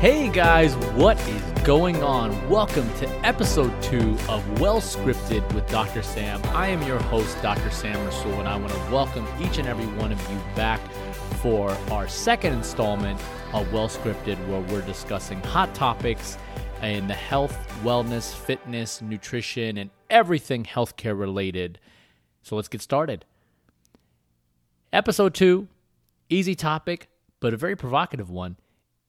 Hey guys, what is going on? Welcome to episode two of Well Scripted with Dr. Sam. I am your host, Dr. Sam Rasul, and I want to welcome each and every one of you back for our second installment of Well Scripted, where we're discussing hot topics in the health, wellness, fitness, nutrition, and everything healthcare related. So let's get started. Episode two, easy topic, but a very provocative one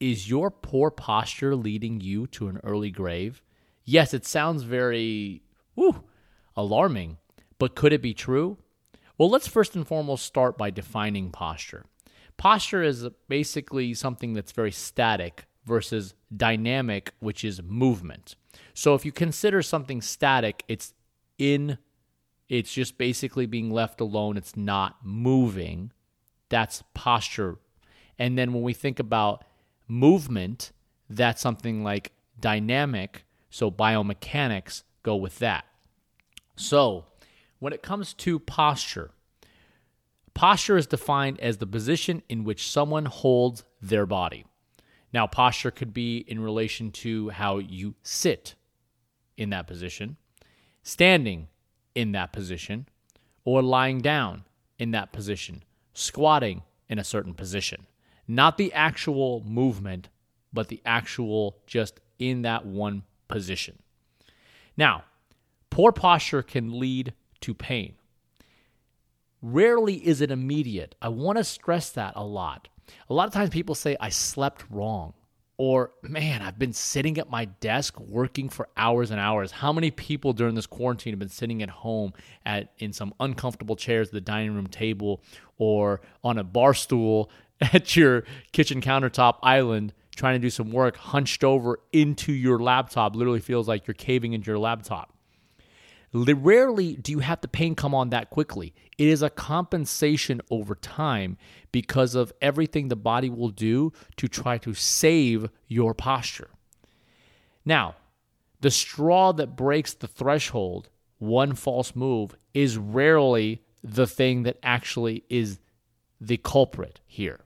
is your poor posture leading you to an early grave? Yes, it sounds very whew, alarming, but could it be true? Well, let's first and foremost start by defining posture. Posture is basically something that's very static versus dynamic, which is movement. So if you consider something static, it's in it's just basically being left alone, it's not moving. That's posture. And then when we think about movement, that's something like dynamic. So biomechanics go with that. So when it comes to posture, posture is defined as the position in which someone holds their body. Now, posture could be in relation to how you sit in that position, standing in that position, or lying down in that position, squatting in a certain position. Not the actual movement, but the actual just in that one position. Now, poor posture can lead to pain. Rarely is it immediate. I want to stress that a lot. A lot of times people say, I slept wrong. Or, man, I've been sitting at my desk working for hours and hours. How many people during this quarantine have been sitting at home at in some uncomfortable chairs at the dining room table or on a bar stool at your kitchen countertop island trying to do some work hunched over into your laptop literally feels like you're caving into your laptop. Rarely do you have the pain come on that quickly. It is a compensation over time because of everything the body will do to try to save your posture. Now, the straw that breaks the threshold, one false move, is rarely the thing that actually is the culprit here.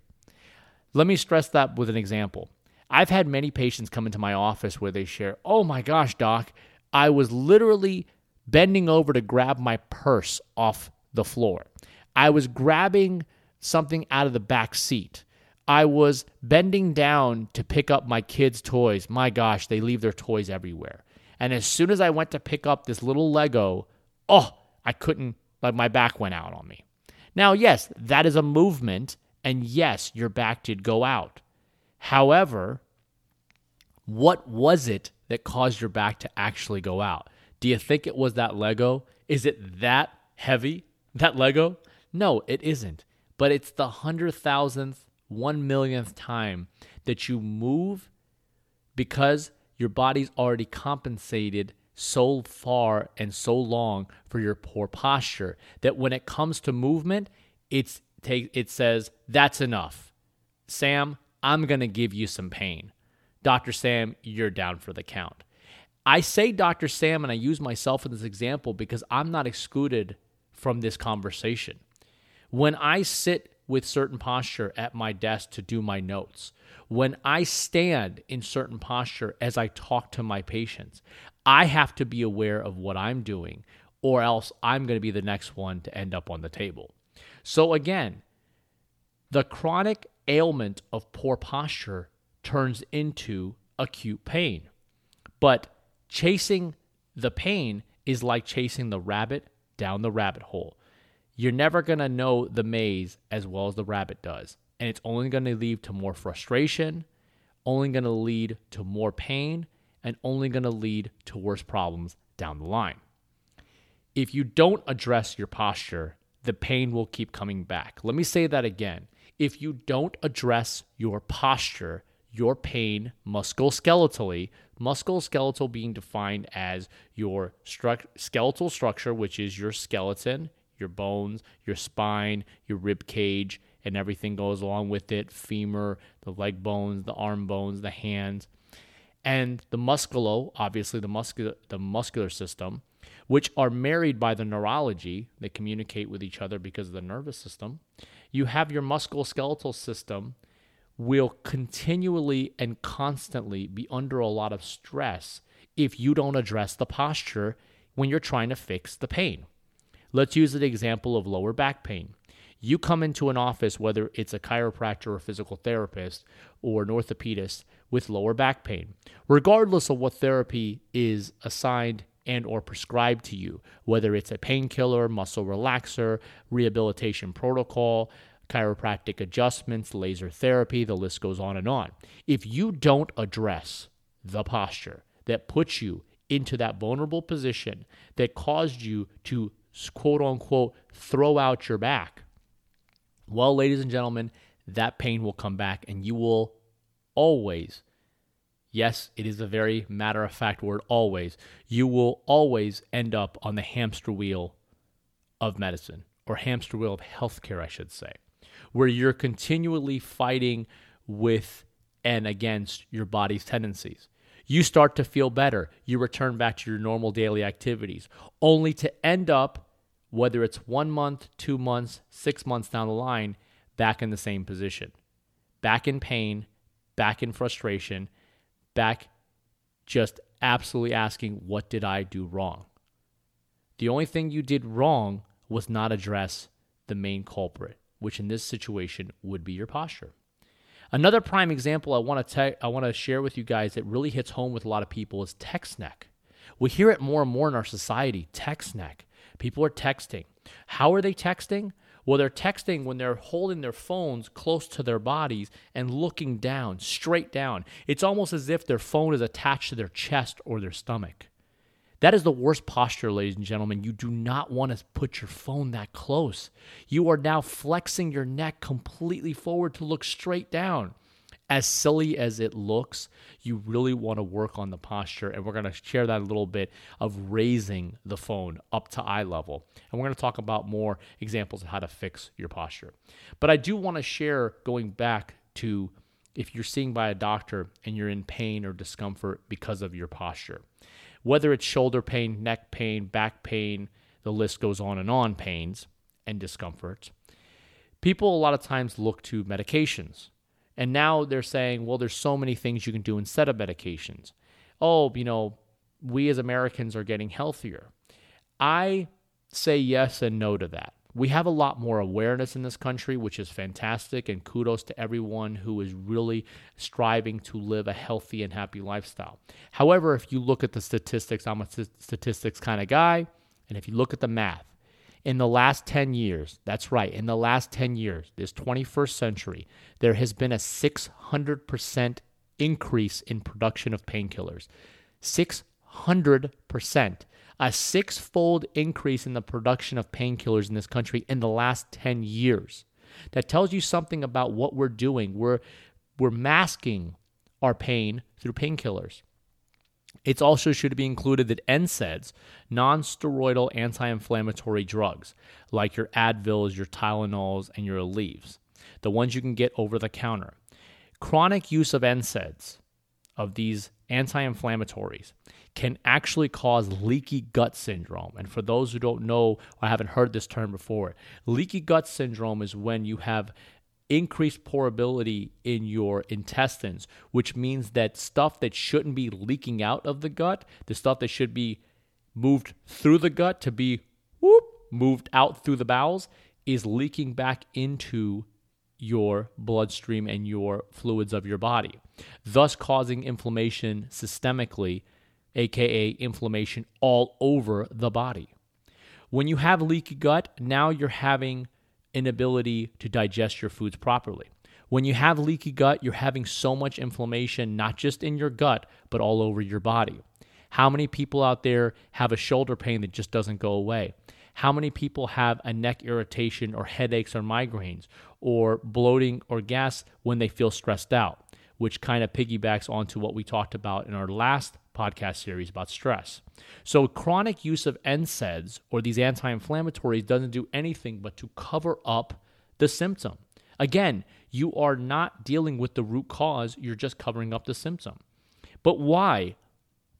Let me stress that with an example. I've had many patients come into my office where they share, Oh my gosh, doc, I was literally bending over to grab my purse off the floor. I was grabbing something out of the back seat. I was bending down to pick up my kids' toys. My gosh, they leave their toys everywhere. And as soon as I went to pick up this little Lego, oh, I couldn't, like my back went out on me. Now, yes, that is a movement and yes, your back did go out. However, what was it that caused your back to actually go out? Do you think it was that Lego? Is it that heavy, that Lego? No, it isn't. But it's the hundred thousandth, one millionth time that you move because your body's already compensated so far and so long for your poor posture that when it comes to movement, it's take it says that's enough. Sam, I'm going to give you some pain. Dr. Sam, you're down for the count. I say Dr. Sam and I use myself in this example because I'm not excluded from this conversation. When I sit with certain posture at my desk to do my notes, when I stand in certain posture as I talk to my patients, I have to be aware of what I'm doing, or else I'm going to be the next one to end up on the table. So again, the chronic ailment of poor posture turns into acute pain. But chasing the pain is like chasing the rabbit down the rabbit hole. You're never going to know the maze as well as the rabbit does. And it's only going to lead to more frustration, only going to lead to more pain, and only going to lead to worse problems down the line. If you don't address your posture, the pain will keep coming back. Let me say that again. If you don't address your posture, your pain musculoskeletally, musculoskeletal being defined as your stru- skeletal structure, which is your skeleton, your bones, your spine, your rib cage, and everything goes along with it femur, the leg bones, the arm bones, the hands, and the musculo, obviously the muscular, the muscular system, which are married by the neurology. They communicate with each other because of the nervous system. You have your musculoskeletal system, will continually and constantly be under a lot of stress if you don't address the posture when you're trying to fix the pain. Let's use an example of lower back pain. You come into an office, whether it's a chiropractor or physical therapist or an orthopedist with lower back pain, regardless of what therapy is assigned and or prescribed to you, whether it's a painkiller, muscle relaxer, rehabilitation protocol, chiropractic adjustments, laser therapy, the list goes on and on. If you don't address the posture that puts you into that vulnerable position that caused you to quote unquote throw out your back, well, ladies and gentlemen, that pain will come back and you will always, yes, it is a very matter of fact word, always, you will always end up on the hamster wheel of medicine or hamster wheel of healthcare, I should say, where you're continually fighting with and against your body's tendencies. You start to feel better. You return back to your normal daily activities, only to end up, whether it's one month, two months, six months down the line, back in the same position, back in pain, back in frustration, back just absolutely asking, What did I do wrong? The only thing you did wrong was not address the main culprit, which in this situation would be your posture. Another prime example I want to te- I want to share with you guys that really hits home with a lot of people is text neck. We hear it more and more in our society, text neck. People are texting. How are they texting? Well, they're texting when they're holding their phones close to their bodies and looking down, straight down. It's almost as if their phone is attached to their chest or their stomach. That is the worst posture, ladies and gentlemen. You do not want to put your phone that close. You are now flexing your neck completely forward to look straight down as silly as it looks, you really want to work on the posture. And we're going to share that a little bit of raising the phone up to eye level. And we're going to talk about more examples of how to fix your posture. But I do want to share going back to if you're seeing by a doctor and you're in pain or discomfort because of your posture, whether it's shoulder pain, neck pain, back pain, the list goes on and on pains and discomforts. People a lot of times look to medications and now they're saying, well, there's so many things you can do instead of medications. Oh, you know, we as Americans are getting healthier. I say yes and no to that. We have a lot more awareness in this country, which is fantastic, and kudos to everyone who is really striving to live a healthy and happy lifestyle. However, if you look at the statistics, I'm a statistics kind of guy, and if you look at the math, in the last 10 years, that's right, in the last 10 years, this 21st century, there has been a 600% increase in production of painkillers. 600%. A six fold increase in the production of painkillers in this country in the last 10 years. That tells you something about what we're doing. We're, we're masking our pain through painkillers. It's also should be included that NSAIDs, non-steroidal anti-inflammatory drugs, like your Advils, your Tylenols, and your Aleve, the ones you can get over the counter. Chronic use of NSAIDs, of these anti-inflammatories, can actually cause leaky gut syndrome. And for those who don't know or haven't heard this term before, leaky gut syndrome is when you have increased porability in your intestines, which means that stuff that shouldn't be leaking out of the gut, the stuff that should be moved through the gut to be whoop, moved out through the bowels, is leaking back into your bloodstream and your fluids of your body, thus causing inflammation systemically, aka inflammation all over the body. When you have leaky gut, now you're having inability to digest your foods properly. When you have leaky gut, you're having so much inflammation, not just in your gut, but all over your body. How many people out there have a shoulder pain that just doesn't go away? How many people have a neck irritation or headaches or migraines or bloating or gas when they feel stressed out, which kind of piggybacks onto what we talked about in our last podcast series about stress. So, chronic use of NSAIDs or these anti inflammatories doesn't do anything but to cover up the symptom. Again, you are not dealing with the root cause, you're just covering up the symptom. But why?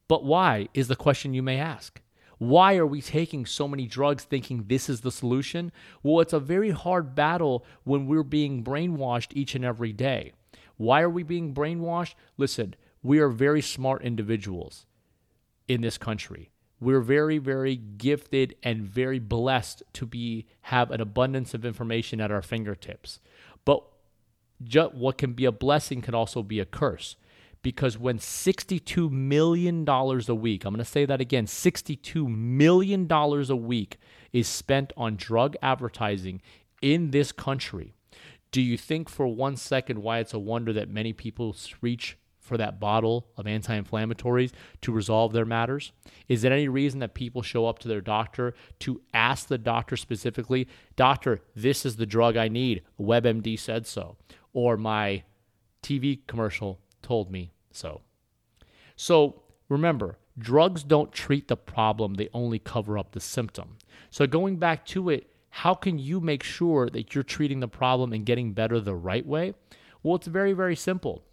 But why is the question you may ask. Why are we taking so many drugs thinking this is the solution? Well, it's a very hard battle when we're being brainwashed each and every day. Why are we being brainwashed? Listen, we are very smart individuals in this country. We're very, very gifted and very blessed to be have an abundance of information at our fingertips. But ju- what can be a blessing can also be a curse. Because when $62 million a week, I'm going to say that again $62 million a week is spent on drug advertising in this country, do you think for one second why it's a wonder that many people reach for that bottle of anti inflammatories to resolve their matters? Is there any reason that people show up to their doctor to ask the doctor specifically, Doctor, this is the drug I need? WebMD said so. Or my TV commercial told me so. So remember, drugs don't treat the problem, they only cover up the symptom. So going back to it, how can you make sure that you're treating the problem and getting better the right way? Well, it's very, very simple.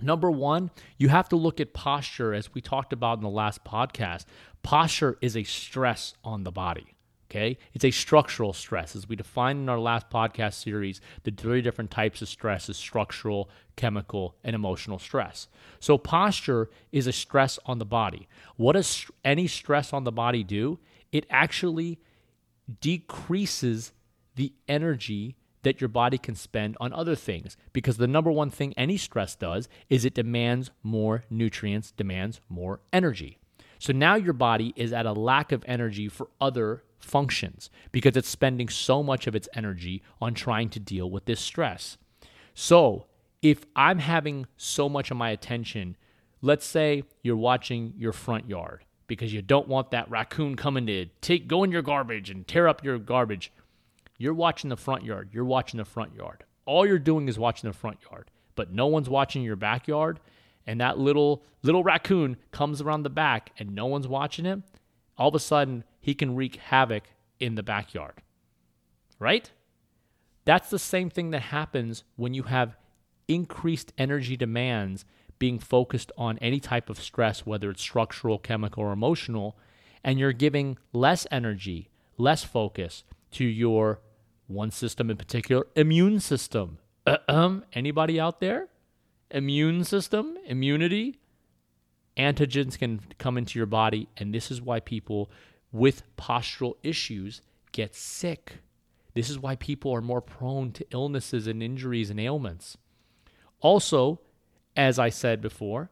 Number one, you have to look at posture, as we talked about in the last podcast. Posture is a stress on the body. Okay. It's a structural stress. As we defined in our last podcast series, the three different types of stress is structural, chemical, and emotional stress. So, posture is a stress on the body. What does any stress on the body do? It actually decreases the energy that your body can spend on other things because the number one thing any stress does is it demands more nutrients, demands more energy. So now your body is at a lack of energy for other functions because it's spending so much of its energy on trying to deal with this stress. So, if I'm having so much of my attention, let's say you're watching your front yard because you don't want that raccoon coming to take go in your garbage and tear up your garbage. You're watching the front yard. You're watching the front yard. All you're doing is watching the front yard, but no one's watching your backyard. And that little little raccoon comes around the back and no one's watching him. All of a sudden, he can wreak havoc in the backyard. Right? That's the same thing that happens when you have increased energy demands being focused on any type of stress, whether it's structural, chemical, or emotional, and you're giving less energy, less focus to your one system in particular, immune system. Uh-um, anybody out there? Immune system, immunity, antigens can come into your body, and this is why people with postural issues get sick. This is why people are more prone to illnesses and injuries and ailments. Also, as I said before,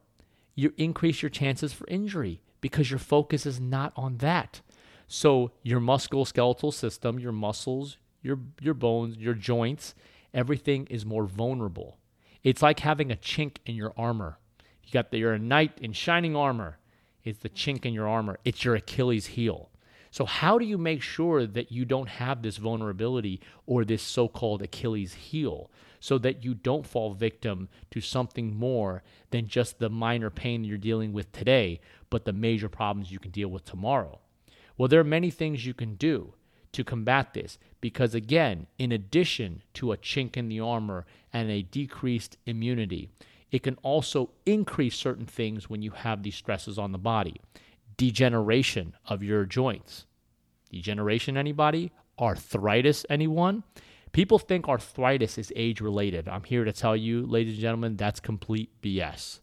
you increase your chances for injury because your focus is not on that. So your musculoskeletal system, your muscles, your your bones, your joints, everything is more vulnerable. It's like having a chink in your armor. You got the, you're a knight in shining armor. It's the chink in your armor. It's your Achilles heel. So how do you make sure that you don't have this vulnerability or this so-called Achilles heel? so that you don't fall victim to something more than just the minor pain you're dealing with today, but the major problems you can deal with tomorrow. Well, there are many things you can do to combat this because, again, in addition to a chink in the armor and a decreased immunity, it can also increase certain things when you have these stresses on the body. Degeneration of your joints. Degeneration, anybody? Arthritis, anyone? People think arthritis is age related. I'm here to tell you, ladies and gentlemen, that's complete BS.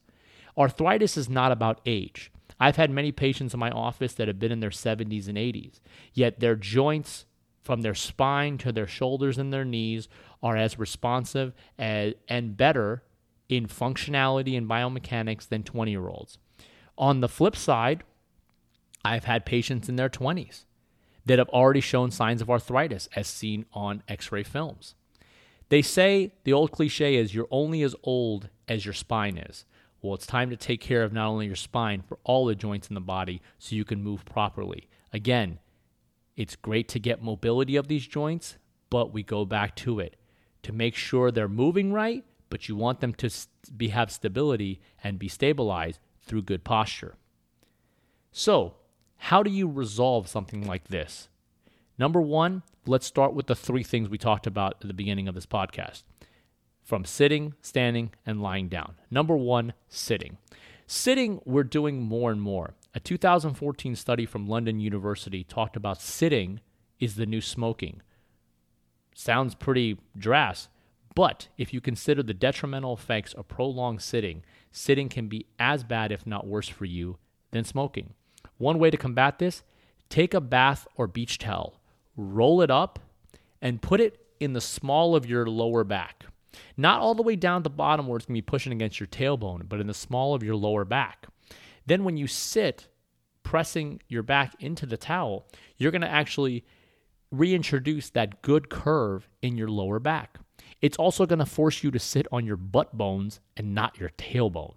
Arthritis is not about age. I've had many patients in my office that have been in their 70s and 80s, yet their joints from their spine to their shoulders and their knees are as responsive as, and better in functionality and biomechanics than 20 year olds. On the flip side, I've had patients in their 20s that have already shown signs of arthritis as seen on x ray films. They say the old cliche is you're only as old as your spine is. Well, it's time to take care of not only your spine, but all the joints in the body so you can move properly. Again, it's great to get mobility of these joints, but we go back to it to make sure they're moving right, but you want them to be, have stability and be stabilized through good posture. So, how do you resolve something like this? Number one, let's start with the three things we talked about at the beginning of this podcast from sitting, standing, and lying down. Number one, sitting. Sitting, we're doing more and more. A 2014 study from London University talked about sitting is the new smoking. Sounds pretty drastic, But if you consider the detrimental effects of prolonged sitting, sitting can be as bad, if not worse, for you than smoking. One way to combat this take a bath or beach towel, roll it up, and put it in the small of your lower back. Not all the way down the bottom where it's going to be pushing against your tailbone, but in the small of your lower back. Then when you sit, pressing your back into the towel, you're going to actually reintroduce that good curve in your lower back. It's also going to force you to sit on your butt bones and not your tailbone.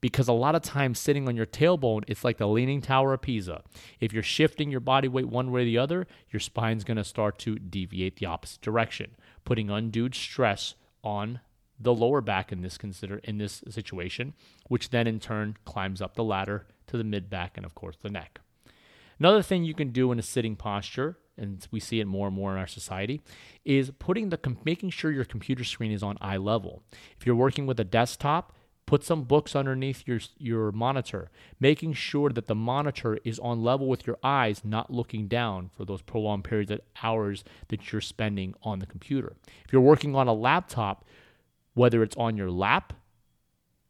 Because a lot of times sitting on your tailbone, it's like the leaning tower of Pisa. If you're shifting your body weight one way or the other, your spine's to start to deviate the opposite direction, putting undue stress on the lower back in this consider in this situation, which then in turn climbs up the ladder to the mid back and of course the neck. Another thing you can do in a sitting posture and we see it more and more in our society, is putting the making sure your computer screen is on eye level. If you're working with a desktop, put some books underneath your your monitor, making sure that the monitor is on level with your eyes, not looking down for those prolonged periods of hours that you're spending on the computer. If you're working on a laptop, whether it's on your lap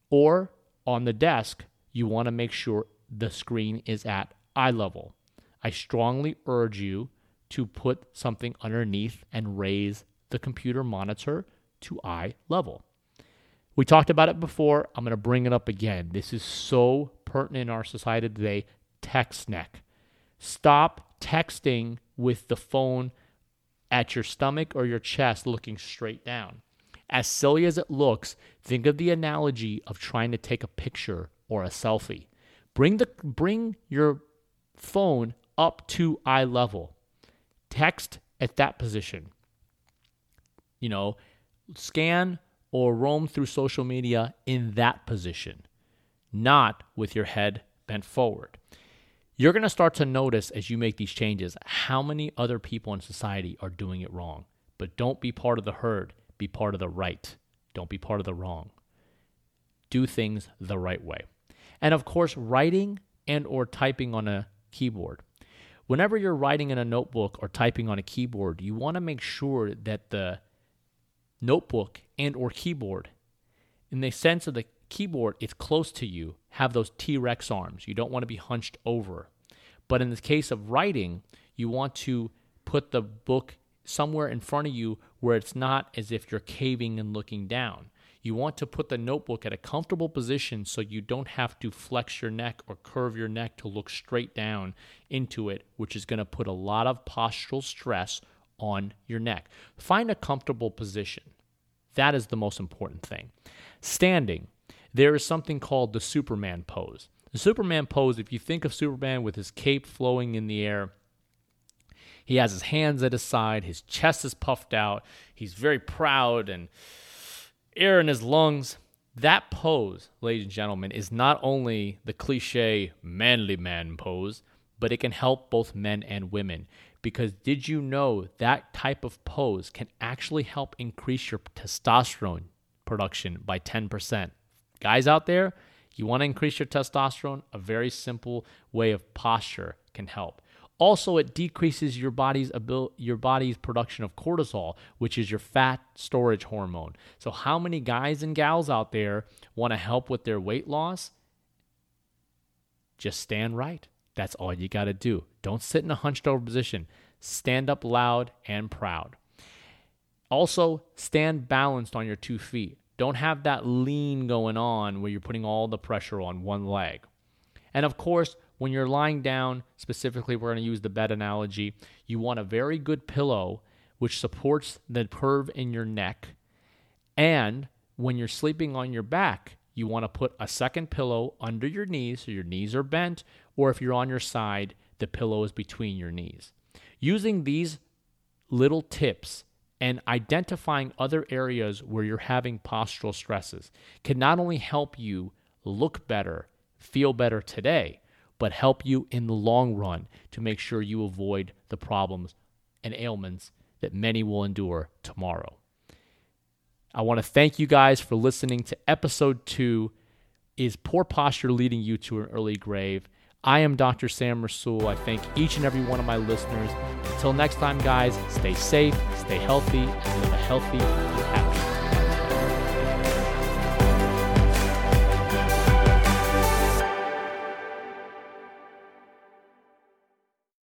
or on the desk, you want to make sure the screen is at eye level. I strongly urge you to put something underneath and raise the computer monitor to eye level. We talked about it before. I'm going to bring it up again. This is so pertinent in our society today. Text neck. Stop texting with the phone at your stomach or your chest looking straight down. As silly as it looks, think of the analogy of trying to take a picture or a selfie. Bring the bring your phone up to eye level text at that position. You know, scan or roam through social media in that position, not with your head bent forward. You're going to start to notice as you make these changes how many other people in society are doing it wrong. But don't be part of the herd, be part of the right. Don't be part of the wrong. Do things the right way. And of course, writing and or typing on a keyboard whenever you're writing in a notebook or typing on a keyboard, you want to make sure that the notebook and or keyboard in the sense of the keyboard it's close to you have those T-Rex arms. You don't want to be hunched over. But in the case of writing, you want to put the book somewhere in front of you where it's not as if you're caving and looking down. You want to put the notebook at a comfortable position so you don't have to flex your neck or curve your neck to look straight down into it, which is going to put a lot of postural stress on your neck. Find a comfortable position. That is the most important thing. Standing, there is something called the Superman pose. The Superman pose, if you think of Superman with his cape flowing in the air, he has his hands at his side, his chest is puffed out, he's very proud and air in his lungs. That pose, ladies and gentlemen, is not only the cliche manly man pose, but it can help both men and women. Because did you know that type of pose can actually help increase your testosterone production by 10%? Guys out there, you want to increase your testosterone? A very simple way of posture can help. Also, it decreases your body's abil- your body's production of cortisol, which is your fat storage hormone. So, how many guys and gals out there want to help with their weight loss? Just stand right. That's all you got to do. Don't sit in a hunched over position. Stand up loud and proud. Also, stand balanced on your two feet. Don't have that lean going on where you're putting all the pressure on one leg. And of course, when you're lying down, specifically, we're going to use the bed analogy, you want a very good pillow which supports the curve in your neck. And when you're sleeping on your back, you want to put a second pillow under your knees so your knees are bent, or if you're on your side, the pillow is between your knees. Using these little tips and identifying other areas where you're having postural stresses can not only help you look better, feel better today, but help you in the long run to make sure you avoid the problems and ailments that many will endure tomorrow. I want to thank you guys for listening to episode two Is Poor Posture Leading You to an Early Grave? I am Dr. Sam Rasul. I thank each and every one of my listeners. Until next time, guys, stay safe, stay healthy, and live a healthy,